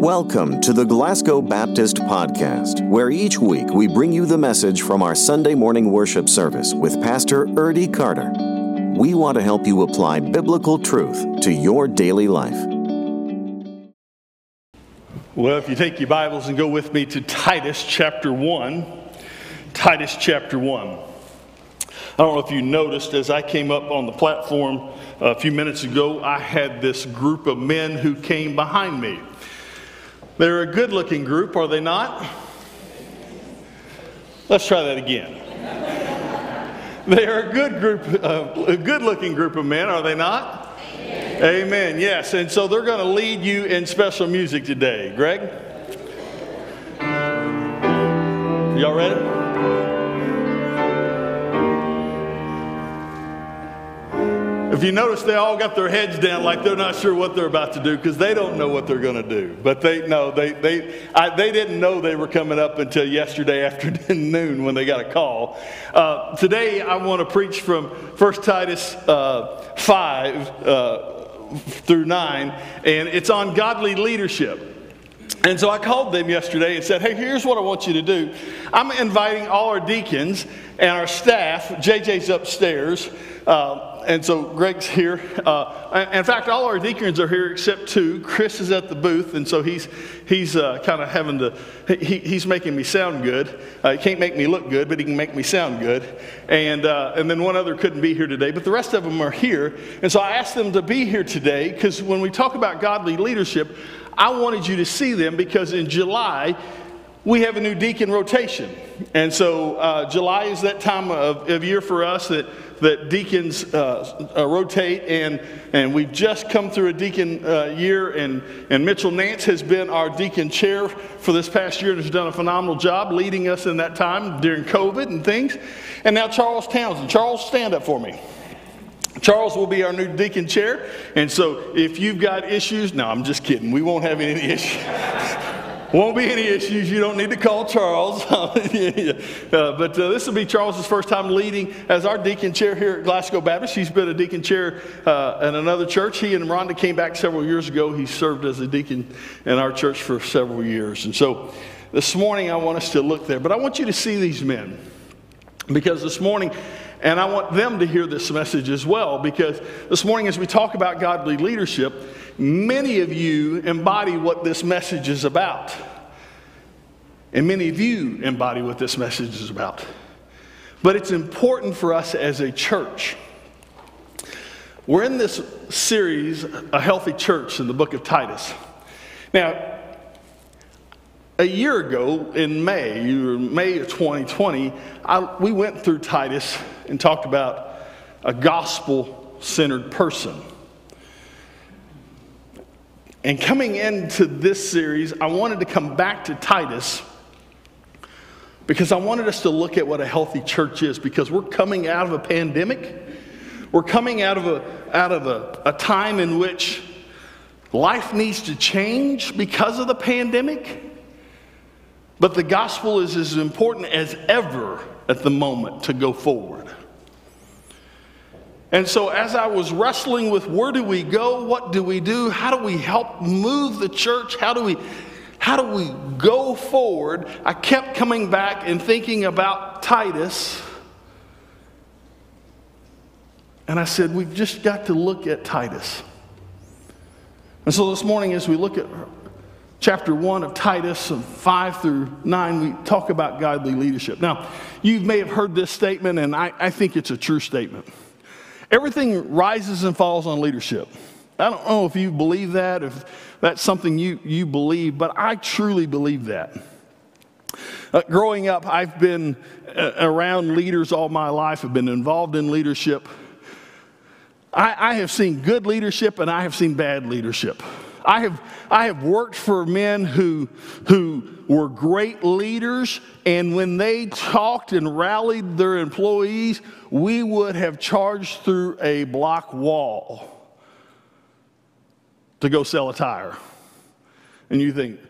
Welcome to the Glasgow Baptist Podcast, where each week we bring you the message from our Sunday morning worship service with Pastor Erdy Carter. We want to help you apply biblical truth to your daily life. Well, if you take your Bibles and go with me to Titus chapter 1, Titus chapter 1. I don't know if you noticed as I came up on the platform a few minutes ago, I had this group of men who came behind me. They're a good looking group, are they not? Let's try that again. they are a good group, uh, a good looking group of men, are they not? Amen. Amen. Yes. And so they're going to lead you in special music today. Greg? Y'all ready? If you notice, they all got their heads down like they're not sure what they're about to do because they don't know what they're going to do. But they know they they I, they didn't know they were coming up until yesterday afternoon when they got a call. Uh, today, I want to preach from 1 Titus uh, five uh, through nine, and it's on godly leadership. And so I called them yesterday and said, Hey, here's what I want you to do. I'm inviting all our deacons and our staff. JJ's upstairs. Uh, and so Greg's here. Uh, in fact, all our deacons are here except two. Chris is at the booth, and so he's he's uh, kind of having to. He, he's making me sound good. Uh, he can't make me look good, but he can make me sound good. And uh, and then one other couldn't be here today, but the rest of them are here. And so I asked them to be here today because when we talk about godly leadership, I wanted you to see them because in July we have a new deacon rotation. And so uh, July is that time of, of year for us that that deacons uh, uh, rotate, and, and we've just come through a deacon uh, year, and, and Mitchell Nance has been our deacon chair for this past year and has done a phenomenal job leading us in that time during COVID and things. And now Charles Townsend. Charles, stand up for me. Charles will be our new deacon chair. And so if you've got issues, no, I'm just kidding. We won't have any issues. Won't be any issues. You don't need to call Charles. uh, but uh, this will be Charles's first time leading as our deacon chair here at Glasgow Baptist. He's been a deacon chair uh, at another church. He and Rhonda came back several years ago. He served as a deacon in our church for several years. And so this morning I want us to look there. But I want you to see these men because this morning, and I want them to hear this message as well because this morning, as we talk about godly leadership, Many of you embody what this message is about. And many of you embody what this message is about. But it's important for us as a church. We're in this series, A Healthy Church, in the book of Titus. Now, a year ago in May, May of 2020, I, we went through Titus and talked about a gospel centered person. And coming into this series, I wanted to come back to Titus because I wanted us to look at what a healthy church is because we're coming out of a pandemic. We're coming out of a, out of a, a time in which life needs to change because of the pandemic. But the gospel is as important as ever at the moment to go forward. And so, as I was wrestling with where do we go, what do we do, how do we help move the church, how do we, how do we go forward, I kept coming back and thinking about Titus. And I said, we've just got to look at Titus. And so this morning, as we look at chapter 1 of Titus, and 5 through 9, we talk about godly leadership. Now, you may have heard this statement, and I, I think it's a true statement. Everything rises and falls on leadership. I don't know if you believe that, if that's something you, you believe, but I truly believe that. Uh, growing up, I've been uh, around leaders all my life, I've been involved in leadership. I, I have seen good leadership and I have seen bad leadership. I have, I have worked for men who, who were great leaders, and when they talked and rallied their employees, we would have charged through a block wall to go sell a tire. And you think,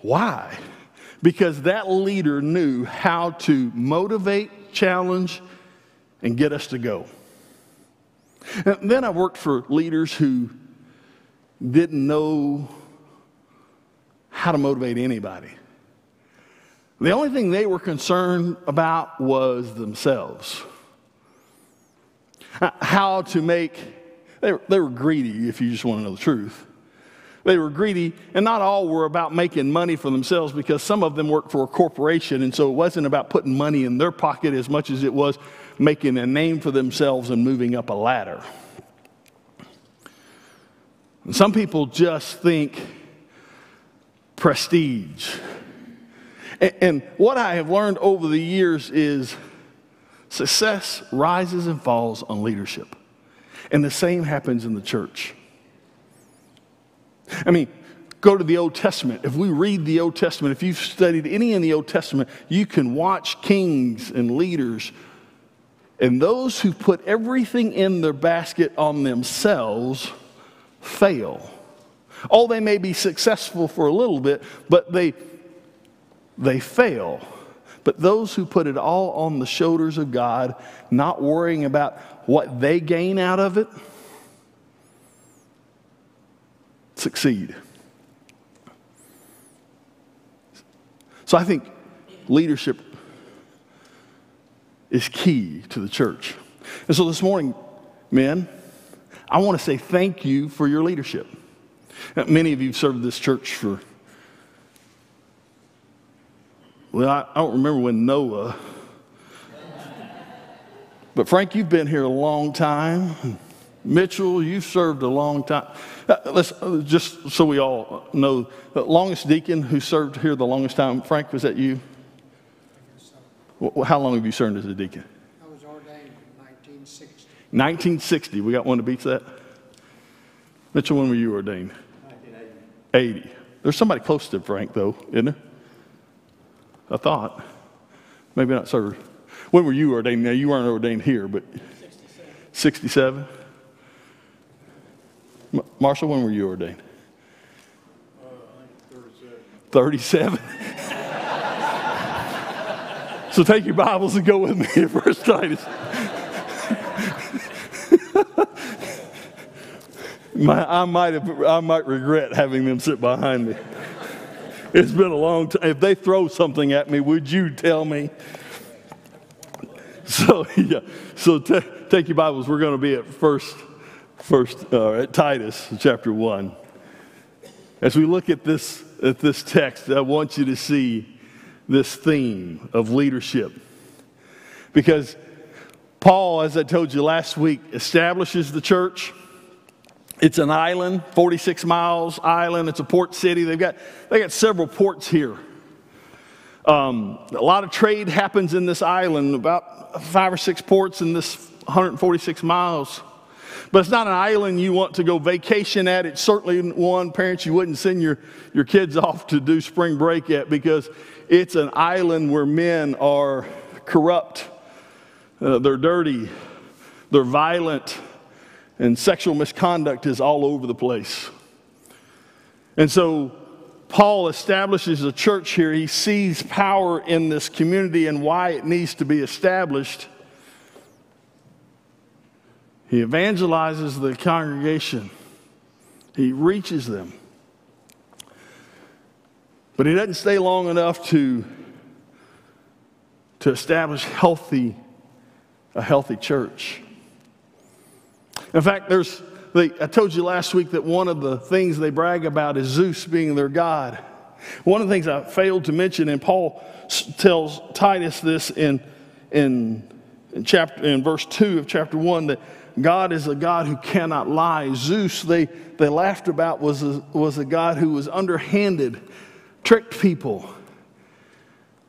why? Because that leader knew how to motivate, challenge, and get us to go. And then I worked for leaders who didn't know how to motivate anybody. The only thing they were concerned about was themselves. How to make, they were, they were greedy, if you just want to know the truth. They were greedy, and not all were about making money for themselves because some of them worked for a corporation, and so it wasn't about putting money in their pocket as much as it was making a name for themselves and moving up a ladder. And some people just think prestige. And, and what I have learned over the years is success rises and falls on leadership. And the same happens in the church. I mean, go to the Old Testament. If we read the Old Testament, if you've studied any in the Old Testament, you can watch kings and leaders and those who put everything in their basket on themselves fail. Oh, they may be successful for a little bit, but they, they fail. But those who put it all on the shoulders of God, not worrying about what they gain out of it, succeed. So I think leadership is key to the church. And so this morning, men, I want to say thank you for your leadership. Many of you have served this church for, well, I, I don't remember when Noah, but Frank, you've been here a long time. Mitchell, you've served a long time. Uh, let's uh, just so we all know, the longest deacon who served here the longest time, Frank, was that you? How long have you served as a deacon? I was ordained in 1960. 1960. We got one that beats that? Mitchell, when were you ordained? 1980. 80. There's somebody close to Frank, though, isn't there? I thought. Maybe not served. When were you ordained? Now, you weren't ordained here, but 67. 67? Marshall, when were you ordained? Uh, 37. 37? so take your Bibles and go with me to First Titus. My, I, might have, I might regret having them sit behind me. It's been a long time. If they throw something at me, would you tell me? So, yeah. So t- take your Bibles. We're going to be at first, first uh, at Titus chapter 1. As we look at this, at this text, I want you to see this theme of leadership. Because Paul, as I told you last week, establishes the church it's an island, 46 miles island. It's a port city. They've got, they got several ports here. Um, a lot of trade happens in this island, about five or six ports in this 146 miles. But it's not an island you want to go vacation at. It's certainly one, parents, you wouldn't send your, your kids off to do spring break at because it's an island where men are corrupt, uh, they're dirty, they're violent, and sexual misconduct is all over the place. And so Paul establishes a church here. He sees power in this community and why it needs to be established. He evangelizes the congregation, he reaches them. But he doesn't stay long enough to, to establish healthy, a healthy church. In fact, there's, I told you last week that one of the things they brag about is Zeus being their God. One of the things I failed to mention, and Paul tells Titus this in, in, in, chapter, in verse 2 of chapter 1, that God is a God who cannot lie. Zeus, they, they laughed about, was a, was a God who was underhanded, tricked people.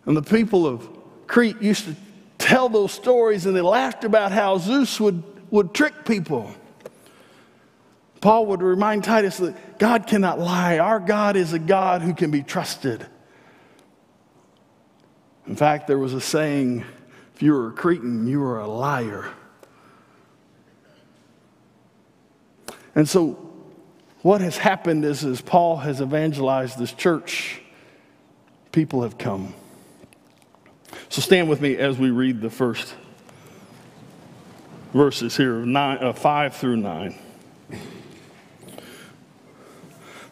And the people of Crete used to tell those stories, and they laughed about how Zeus would would trick people. Paul would remind Titus that God cannot lie. Our God is a God who can be trusted. In fact, there was a saying if you were a Cretan, you were a liar. And so, what has happened is, as Paul has evangelized this church, people have come. So, stand with me as we read the first verses here, nine, uh, 5 through 9.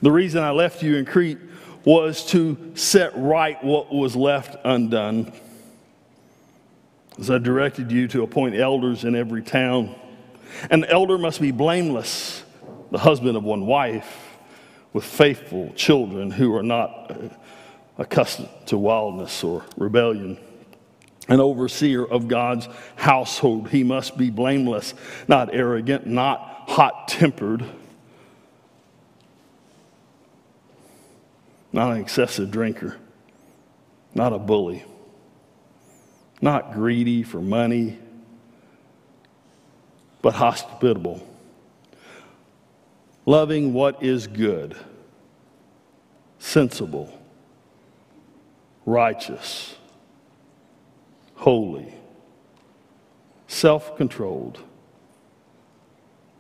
The reason I left you in Crete was to set right what was left undone. As I directed you to appoint elders in every town, an elder must be blameless, the husband of one wife, with faithful children who are not accustomed to wildness or rebellion. An overseer of God's household, he must be blameless, not arrogant, not hot tempered not an excessive drinker, not a bully, not greedy for money, but hospitable, loving what is good, sensible, righteous, holy, self controlled,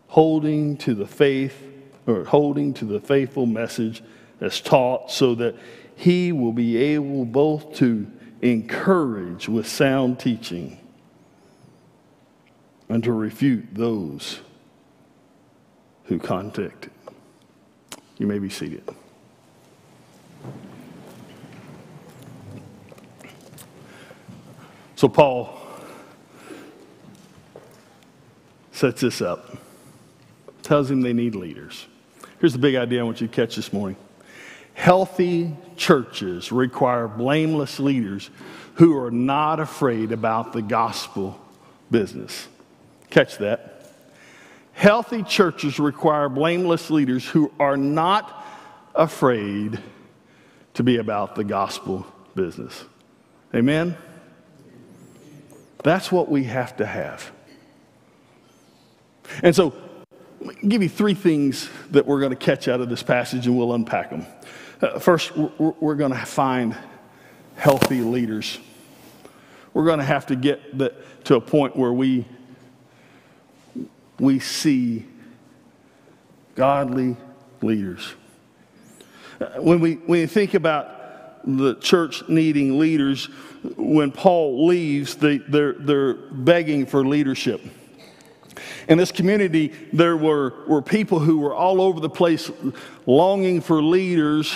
holding to the faith or holding to the faithful message as taught, so that he will be able both to encourage with sound teaching and to refute those who contact it. You may be seated. So, Paul sets this up, tells him they need leaders. Here's the big idea I want you to catch this morning Healthy churches require blameless leaders who are not afraid about the gospel business. Catch that. Healthy churches require blameless leaders who are not afraid to be about the gospel business. Amen? That's what we have to have. And so, give you three things that we're going to catch out of this passage and we'll unpack them. Uh, first, we're, we're going to find healthy leaders. We're going to have to get the, to a point where we, we see godly leaders. Uh, when we, when we think about the church needing leaders, when Paul leaves, they, they're, they're begging for leadership. In this community, there were, were people who were all over the place longing for leaders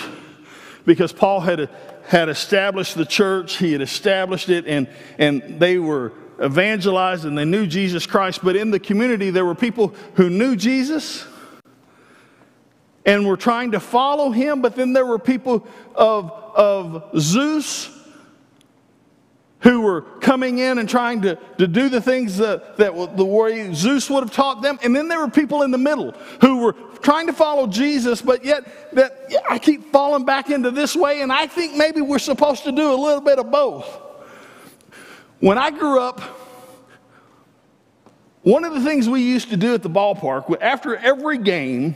because Paul had, had established the church, he had established it, and, and they were evangelized and they knew Jesus Christ. But in the community, there were people who knew Jesus and were trying to follow him, but then there were people of, of Zeus who were coming in and trying to, to do the things that, that the way Zeus would have taught them. And then there were people in the middle who were trying to follow Jesus, but yet that yeah, I keep falling back into this way, and I think maybe we're supposed to do a little bit of both. When I grew up, one of the things we used to do at the ballpark, after every game,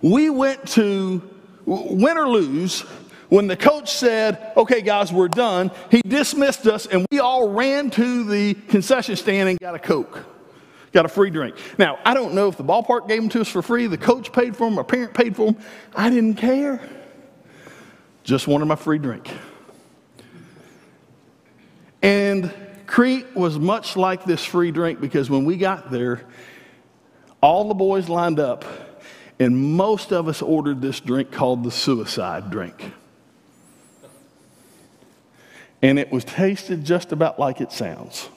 we went to, win or lose, when the coach said, okay, guys, we're done, he dismissed us and we all ran to the concession stand and got a Coke. Got a free drink. Now, I don't know if the ballpark gave them to us for free, the coach paid for them, a parent paid for them. I didn't care. Just wanted my free drink. And Crete was much like this free drink because when we got there, all the boys lined up, and most of us ordered this drink called the suicide drink and it was tasted just about like it sounds.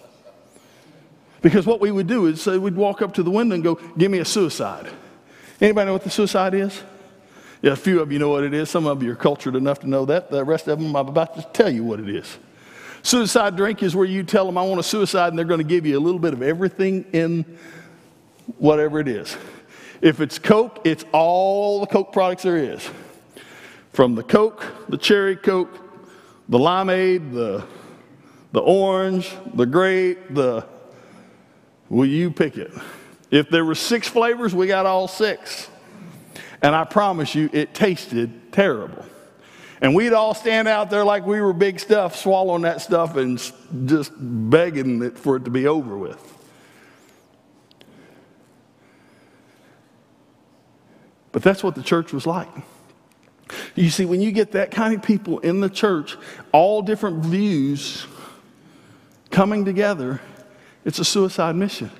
Because what we would do is say we'd walk up to the window and go, "Give me a suicide." Anybody know what the suicide is? Yeah, a few of you know what it is. Some of you are cultured enough to know that. The rest of them, I'm about to tell you what it is. Suicide drink is where you tell them, I want a suicide, and they're going to give you a little bit of everything in whatever it is. If it's Coke, it's all the Coke products there is. From the Coke, the cherry Coke, the limeade, the, the orange, the grape, the, will you pick it? If there were six flavors, we got all six. And I promise you, it tasted terrible. And we'd all stand out there like we were big stuff, swallowing that stuff and just begging it for it to be over with. But that's what the church was like. You see, when you get that kind of people in the church, all different views coming together, it's a suicide mission.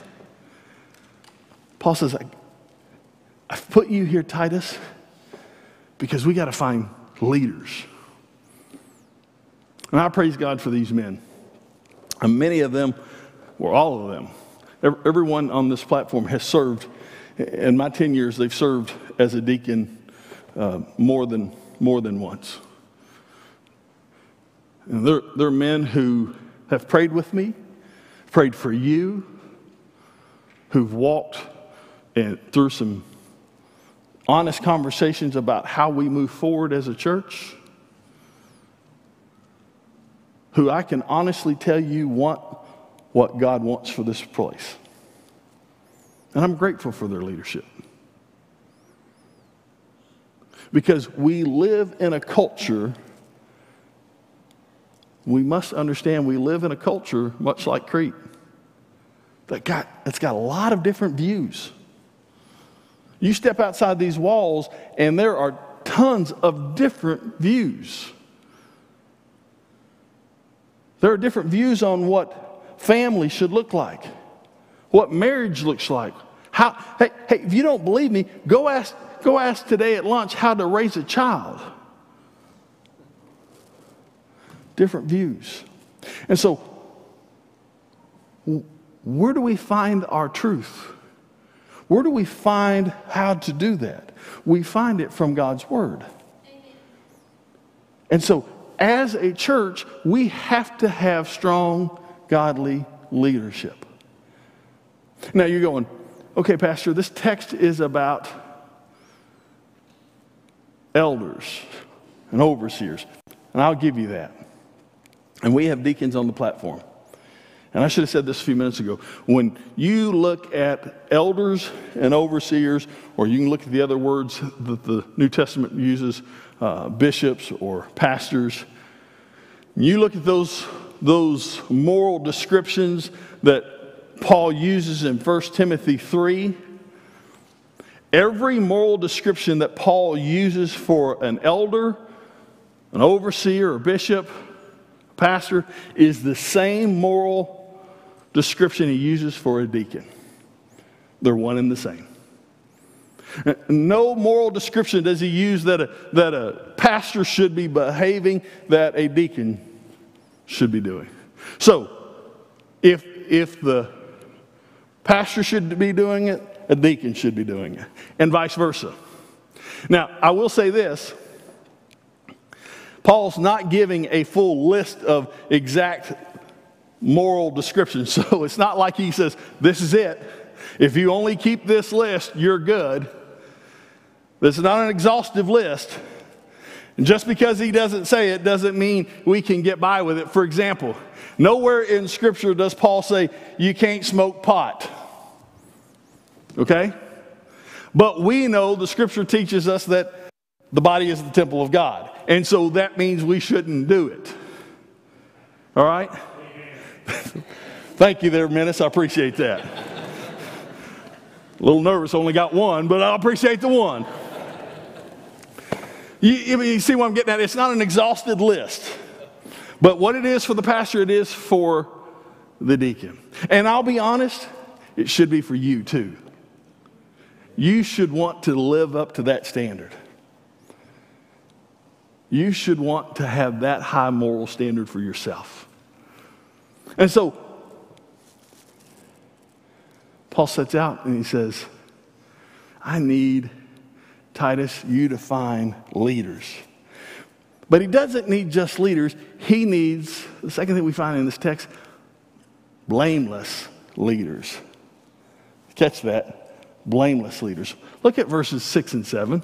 Paul says, I've put you here, Titus, because we got to find leaders. And I praise God for these men. And many of them, or all of them, everyone on this platform has served. In my 10 years, they've served as a deacon uh, more, than, more than once. And they're, they're men who have prayed with me, prayed for you, who've walked through some honest conversations about how we move forward as a church, who I can honestly tell you want what God wants for this place. And I'm grateful for their leadership. Because we live in a culture, we must understand we live in a culture much like Crete that got, it's got a lot of different views. You step outside these walls, and there are tons of different views. There are different views on what family should look like, what marriage looks like. How, hey, hey, if you don't believe me, go ask, go ask today at lunch how to raise a child. Different views. And so, where do we find our truth? Where do we find how to do that? We find it from God's Word. And so, as a church, we have to have strong, godly leadership. Now, you're going, okay, Pastor, this text is about elders and overseers. And I'll give you that. And we have deacons on the platform. And I should have said this a few minutes ago. When you look at elders and overseers, or you can look at the other words that the New Testament uses, uh, bishops or pastors, you look at those, those moral descriptions that Paul uses in 1 Timothy 3. Every moral description that Paul uses for an elder, an overseer, or bishop, a pastor, is the same moral description he uses for a deacon. They're one and the same. No moral description does he use that a, that a pastor should be behaving that a deacon should be doing. So, if, if the pastor should be doing it, a deacon should be doing it, and vice versa. Now, I will say this Paul's not giving a full list of exact moral descriptions. So it's not like he says, This is it. If you only keep this list, you're good. This is not an exhaustive list. And just because he doesn't say it doesn't mean we can get by with it. For example, nowhere in Scripture does Paul say you can't smoke pot. Okay? But we know the Scripture teaches us that the body is the temple of God. And so that means we shouldn't do it. All right? Thank you there, Menace. I appreciate that. A little nervous, only got one, but I appreciate the one. You, you, see what I'm getting at? It's not an exhausted list. But what it is for the pastor, it is for the deacon. And I'll be honest, it should be for you too. You should want to live up to that standard. You should want to have that high moral standard for yourself. And so, Paul sets out and he says, I need, Titus, you to find leaders. But he doesn't need just leaders, he needs, the second thing we find in this text, blameless leaders. Catch that. Blameless leaders. Look at verses 6 and 7.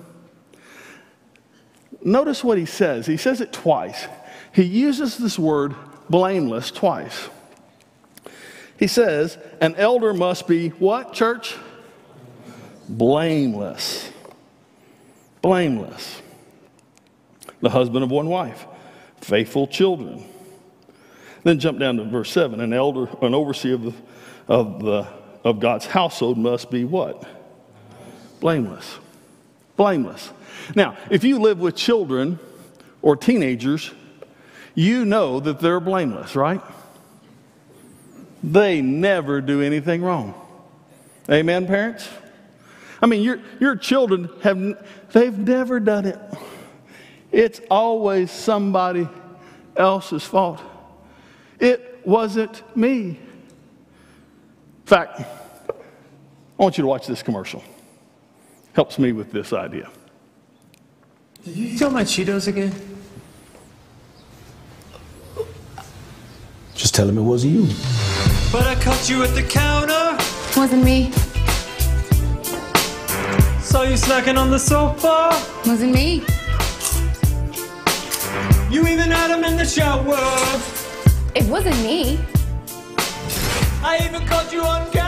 Notice what he says. He says it twice. He uses this word blameless twice. He says, an elder must be what, church? Blameless. Blameless. The husband of one wife, faithful children. Then jump down to verse 7. An elder, an overseer of, the, of, the, of God's household must be what? Blameless. Blameless. Now, if you live with children or teenagers, you know that they're blameless, right? They never do anything wrong. Amen, parents? I mean, your, your children have, they've never done it. It's always somebody else's fault. It wasn't me. In fact, I want you to watch this commercial. Helps me with this idea. Did you steal my Cheetos again? Just tell him it wasn't you. But I caught you at the counter. Wasn't me. Saw you snacking on the sofa. Wasn't me. You even had him in the shower. It wasn't me. I even caught you on camera.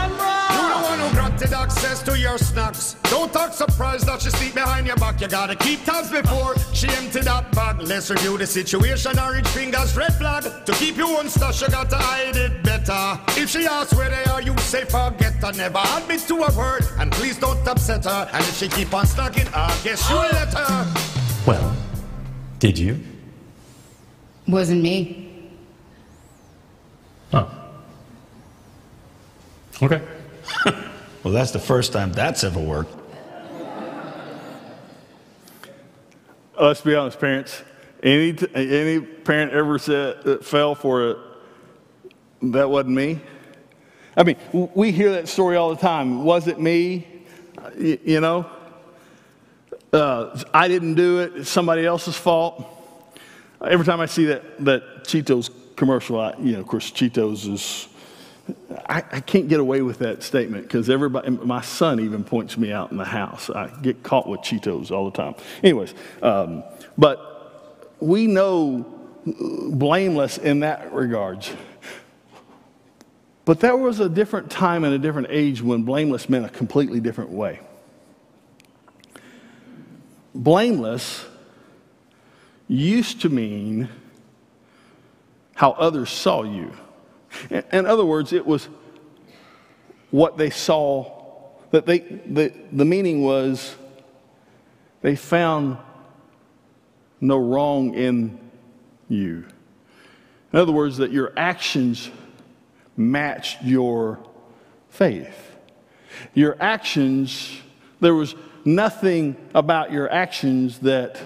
You the one who granted access to your snacks. Don't talk surprised that she sleep behind your back. You gotta keep tabs before she empty that bag. Let's review the situation. Orange fingers, red flag. To keep you on stash, you gotta hide it better. If she asks where they are, you say forget her. Never admit to a word, and please don't upset her. And if she keep on snacking, I guess you let her. Well, did you? Wasn't me. Oh. Okay. Well, that's the first time that's ever worked. Uh, let's be honest, parents. Any, any parent ever said that fell for it, that wasn't me? I mean, we hear that story all the time. Was it me? Uh, y- You know? Uh, I didn't do it. It's somebody else's fault. Every time I see that, that Cheetos commercial, I, you know, of course, Cheetos is, I, I can't get away with that statement because everybody, my son even points me out in the house. I get caught with Cheetos all the time. Anyways, um, but we know blameless in that regards. But there was a different time and a different age when blameless meant a completely different way. Blameless used to mean how others saw you. In- other words, it was what they saw, that they, the, the meaning was they found no wrong in you. In other words, that your actions matched your faith. Your actions, there was nothing about your actions that,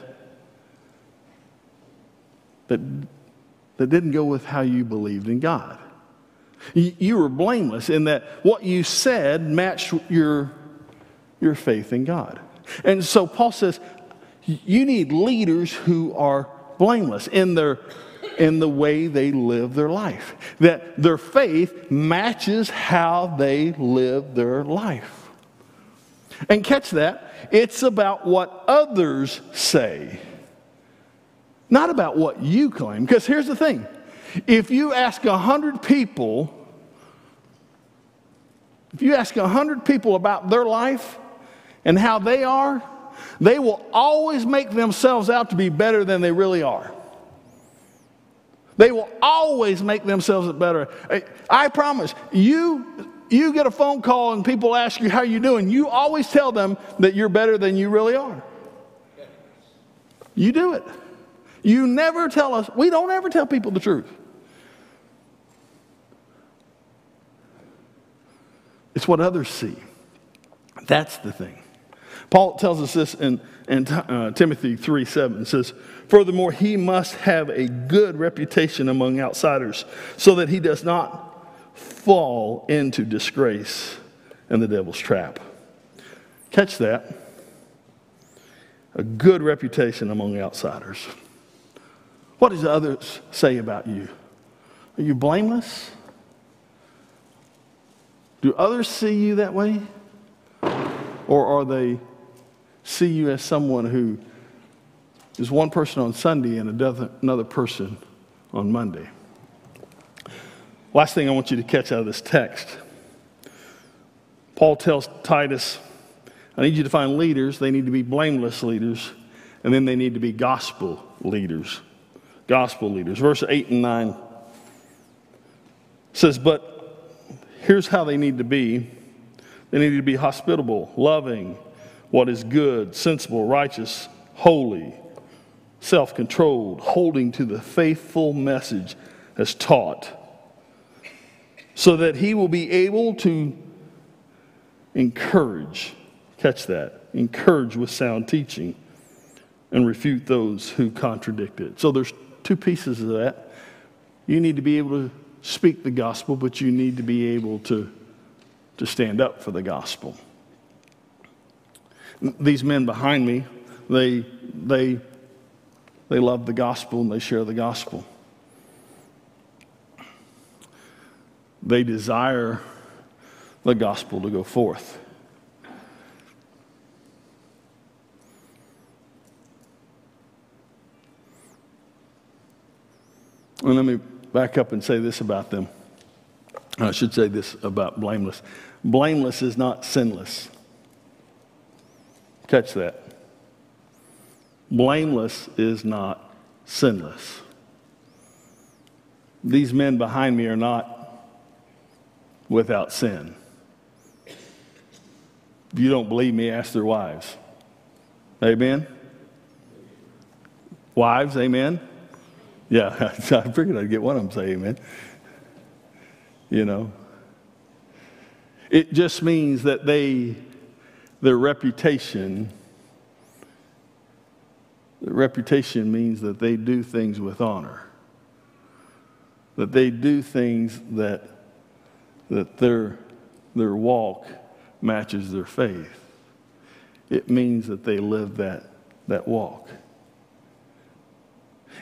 that, that didn't go with how you believed in God. You, were blameless in that what you said matched your, your faith in God. And so Paul says, you need leaders who are blameless in their in the way they live their life. That their faith matches how they live their life. And catch that, it's about what others say, not about what you claim. Because here's the thing if you ask a hundred people, if you ask a hundred people about their life and how they are, they will always make themselves out to be better than they really are. They will always make themselves better. I promise you, you get a phone call and people ask you how you doing. You always tell them that you're better than you really are. You do it. You never tell us, we don't ever tell people the truth. It's what others see. That's the thing. Paul tells us this in, in uh, Timothy 3 7. It says, Furthermore, he must have a good reputation among outsiders so that he does not fall into disgrace and the devil's trap. Catch that. A good reputation among outsiders. What does others say about you? Are you blameless? Do others see you that way? Or are they see you as someone who is one person on Sunday and another person on Monday? Last thing I want you to catch out of this text Paul tells Titus, I need you to find leaders. They need to be blameless leaders, and then they need to be gospel leaders. Gospel leaders. Verse 8 and 9 says, But here's how they need to be they need to be hospitable, loving, what is good, sensible, righteous, holy, self controlled, holding to the faithful message as taught, so that he will be able to encourage, catch that, encourage with sound teaching. and refute those who contradict it. So there's two pieces of that. You need to be able to speak the gospel, but you need to be able to, to stand up for the gospel. These men behind me, they, they, they love the gospel and they share the gospel. They desire the gospel to go forth. And let me back up and say this about them. I should say this about blameless. Blameless is not sinless. Catch that. Blameless is not sinless. These men behind me are not without sin. If you don't believe me, ask their wives. Amen? Wives, amen? Yeah, I figured I'd get one of them say amen. You know, it just means that they, their reputation, their reputation means that they do things with honor, that they do things that, that their, their walk matches their faith. It means that they live that, that walk.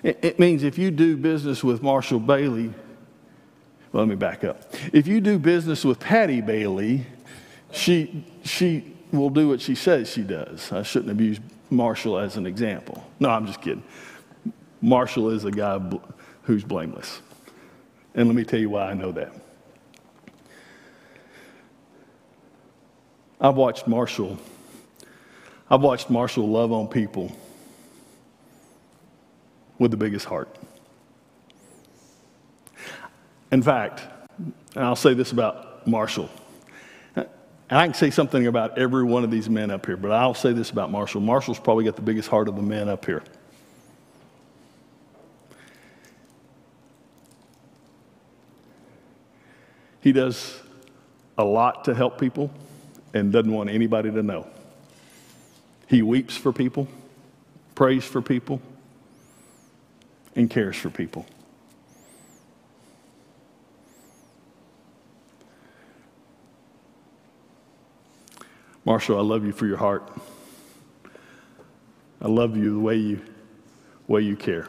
It, means if you do business with Marshall Bailey, well, let me back up. If you do business with Patty Bailey, she, she will do what she says she does. I shouldn't abuse Marshall as an example. No, I'm just kidding. Marshall is a guy who's blameless. And let me tell you why I know that. I've watched Marshall. I've watched Marshall love on people with the biggest heart. In fact, and I'll say this about Marshall. And I can say something about every one of these men up here, but I'll say this about Marshall. Marshall's probably got the biggest heart of the men up here. He does a lot to help people and doesn't want anybody to know. He weeps for people, prays for people, and cares for people. Marshall, I love you for your heart. I love you the way you, way you care.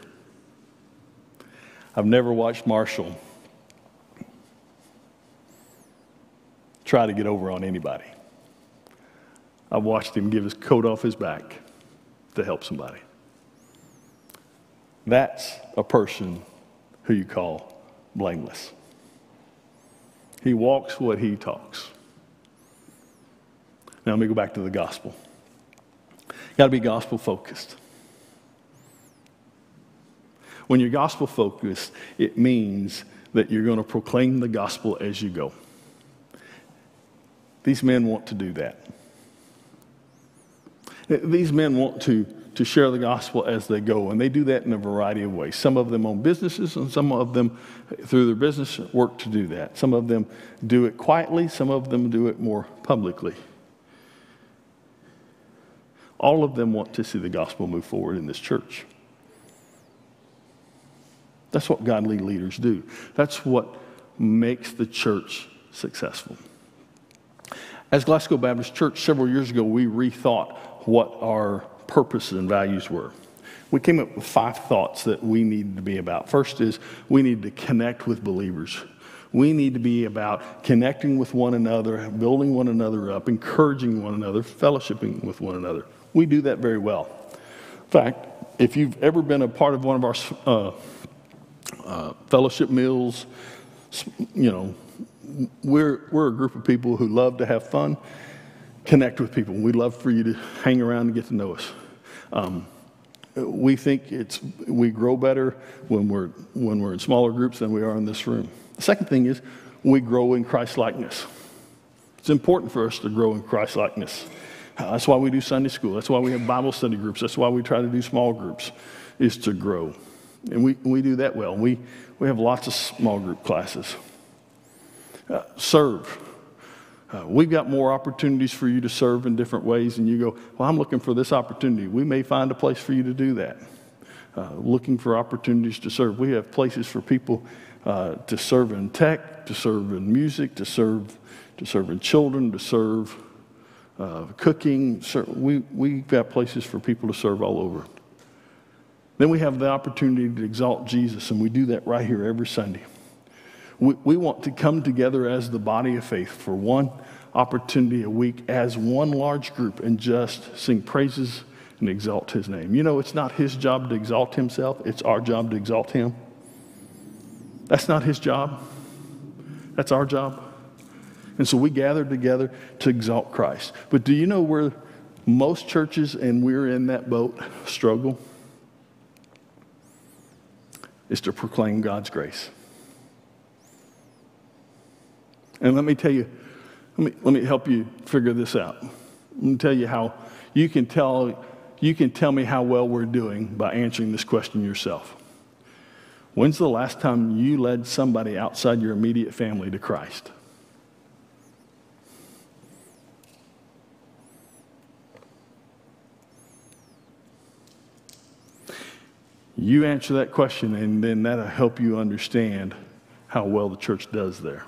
I've never watched Marshall try to get over on anybody. I've watched him give his coat off his back to help somebody. That's a person who you call blameless. He walks what he talks. Now, let me go back to the gospel. Got to be gospel focused. When you're gospel focused, it means that you're going to proclaim the gospel as you go. These men want to do that. These men want to to share the gospel as they go. And they do that in a variety of ways. Some of them own businesses, and some of them, through their business, work to do that. Some of them do it quietly, some of them do it more publicly. All of them want to see the gospel move forward in this church. That's what godly leaders do. That's what makes the church successful. As Glasgow Baptist Church, several years ago, we rethought what our purposes and values were. We came up with five thoughts that we needed to be about. First is we need to connect with believers. We need to be about connecting with one another, building one another up, encouraging one another, fellowshipping with one another. We do that very well. In fact, if you've ever been a part of one of our uh, uh, fellowship meals, you know, we're, we're a group of people who love to have fun, connect with people. We'd love for you to hang around and get to know us. Um, we think it's, we grow better when we're, when we're in smaller groups than we are in this room. The second thing is we grow in Christ likeness. It's important for us to grow in Christ likeness. That's why we do Sunday school. That's why we have Bible study groups. That's why we try to do small groups, is to grow. And we, we do that well. We, we have lots of small group classes. Uh, serve. Uh, we've got more opportunities for you to serve in different ways, and you go, Well, I'm looking for this opportunity. We may find a place for you to do that. Uh, looking for opportunities to serve. We have places for people uh, to serve in tech, to serve in music, to serve, to serve in children, to serve uh, cooking. We, we've got places for people to serve all over. Then we have the opportunity to exalt Jesus, and we do that right here every Sunday. We, we want to come together as the body of faith for one opportunity a week as one large group and just sing praises and exalt his name. You know, it's not his job to exalt himself, it's our job to exalt him. That's not his job, that's our job. And so we gather together to exalt Christ. But do you know where most churches, and we're in that boat, struggle? Is to proclaim God's grace. And let me tell you, let me, let me help you figure this out. Let me tell you how you can tell you can tell me how well we're doing by answering this question yourself. When's the last time you led somebody outside your immediate family to Christ? You answer that question, and then that'll help you understand how well the church does there.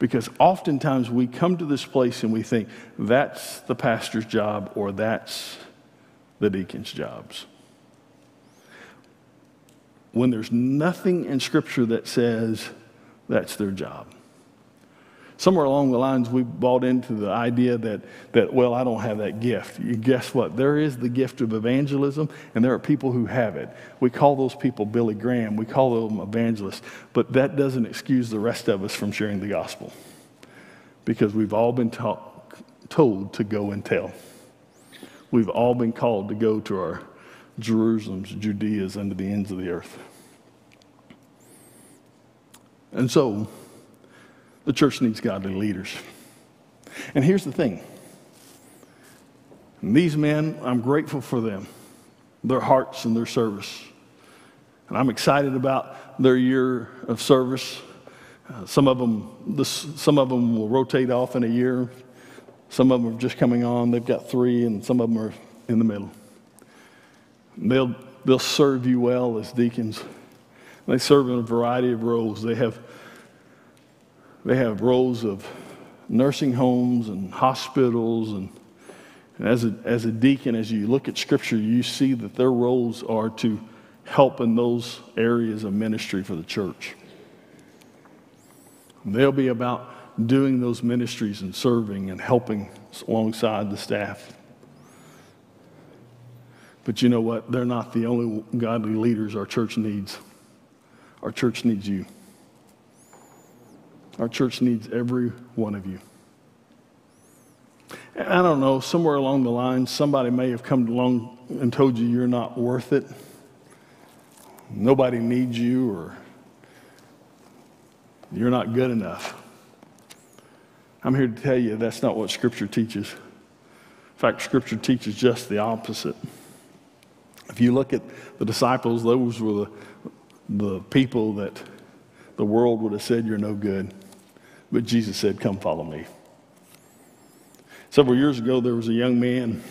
Because oftentimes we come to this place and we think that's the pastor's job or that's the deacon's jobs. When there's nothing in Scripture that says that's their job. Somewhere along the lines, we bought into the idea that, that, well, I don't have that gift. You guess what? There is the gift of evangelism, and there are people who have it. We call those people Billy Graham, we call them evangelists, but that doesn't excuse the rest of us from sharing the gospel because we've all been taught, told to go and tell. We've all been called to go to our Jerusalems, Judeas, and to the ends of the earth. And so, the church needs godly leaders. And here's the thing these men, I'm grateful for them, their hearts and their service. And I'm excited about their year of service. Uh, some, of them, this, some of them will rotate off in a year. Some of them are just coming on. They've got three, and some of them are in the middle. They'll, they'll serve you well as deacons. They serve in a variety of roles. They have they have roles of nursing homes and hospitals. And, and as, a, as a deacon, as you look at Scripture, you see that their roles are to help in those areas of ministry for the church. They'll be about doing those ministries and serving and helping alongside the staff. But you know what? They're not the only godly leaders our church needs. Our church needs you. Our church needs every one of you. I don't know, somewhere along the line, somebody may have come along and told you you're not worth it. Nobody needs you, or you're not good enough. I'm here to tell you that's not what Scripture teaches. In fact, Scripture teaches just the opposite. If you look at the disciples, those were the, the people that the world would have said you're no good. But Jesus said, Come follow me. Several years ago, there was a young man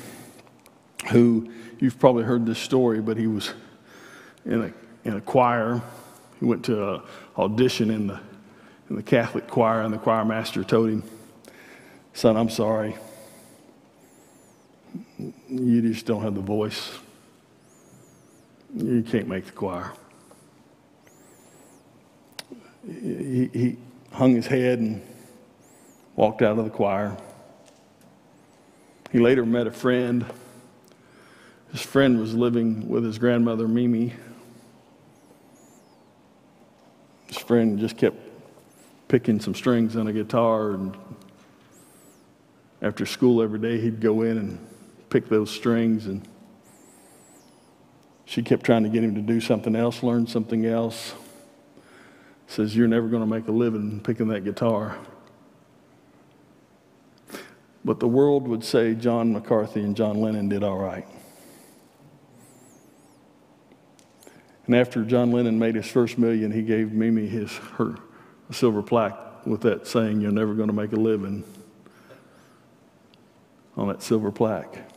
who, you've probably heard this story, but he was in a, in a choir. He went to an audition in the, in the Catholic choir, and the choir master told him, Son, I'm sorry. You just don't have the voice. You can't make the choir. He, he, hung his head and walked out of the choir. He later met a friend. His friend was living with his grandmother, Mimi. His friend just kept picking some strings on a guitar, and after school every day, he'd go in and pick those strings. And she kept trying to get him to do something else, learn something else says, You're never going to make a living picking that guitar. But the world would say John McCartney and John Lennon did all right. And after John Lennon made his first million, he gave Mimi his, her silver plaque with that saying, You're never going to make a living on that silver plaque.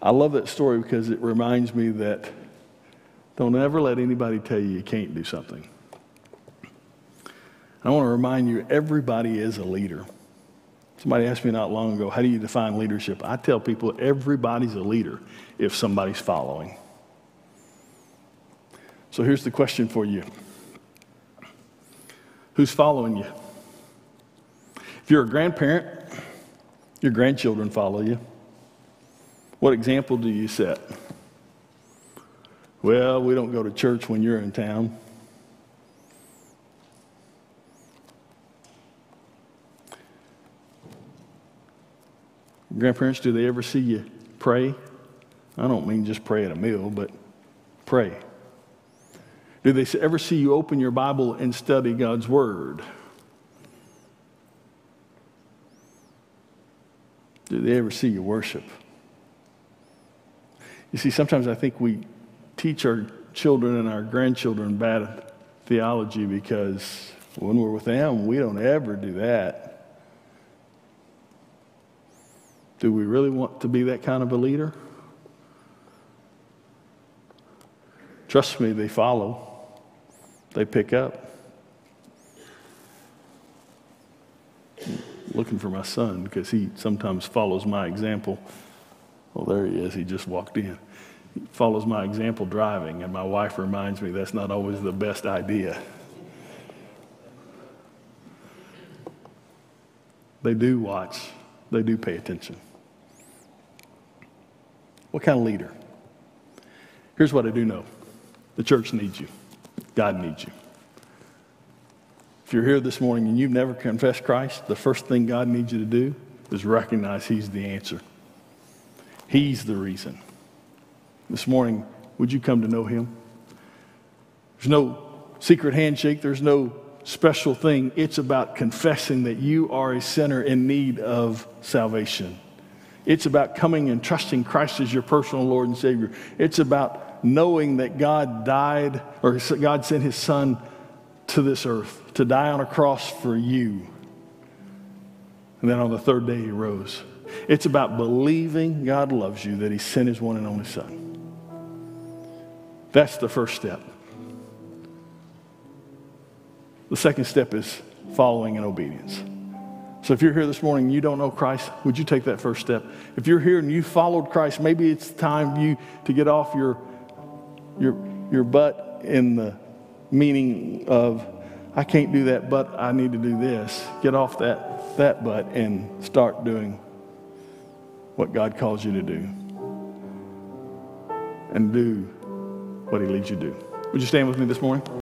I love that story because it reminds me that don't ever let anybody tell you you can't do something. I want to remind you everybody is a leader. Somebody asked me not long ago, How do you define leadership? I tell people everybody's a leader if somebody's following. So here's the question for you Who's following you? If you're a grandparent, your grandchildren follow you. What example do you set? Well, we don't go to church when you're in town. Grandparents, do they ever see you pray? I don't mean just pray at a meal, but pray. Do they ever see you open your Bible and study God's Word? Do they ever see you worship? You see, sometimes I think we teach our children and our grandchildren bad theology because when we're with them, we don't ever do that. Do we really want to be that kind of a leader? Trust me, they follow, they pick up. looking for my son because he sometimes follows my example. Well, there he is. He just walked in. Follows my example driving, and my wife reminds me that's not always the best idea. They do watch, they do pay attention. What kind of leader? Here's what I do know the church needs you, God needs you. If you're here this morning and you've never confessed Christ, the first thing God needs you to do is recognize He's the answer. He's the reason. This morning, would you come to know Him? There's no secret handshake, there's no special thing. It's about confessing that you are a sinner in need of salvation. It's about coming and trusting Christ as your personal Lord and Savior. It's about knowing that God died or God sent His Son to this earth to die on a cross for you. And then on the third day, he rose. It's about believing God loves you, that he sent his one and only son. That's the first step. The second step is following in obedience. So if you're here this morning and you don't know Christ, would you take that first step? If you're here and you followed Christ, maybe it's time you to get off your your your butt in the meaning of I can't do that, but I need to do this. Get off that, that butt and start doing what God calls you to do. And do what He leads you to do. Would you stand with me this morning?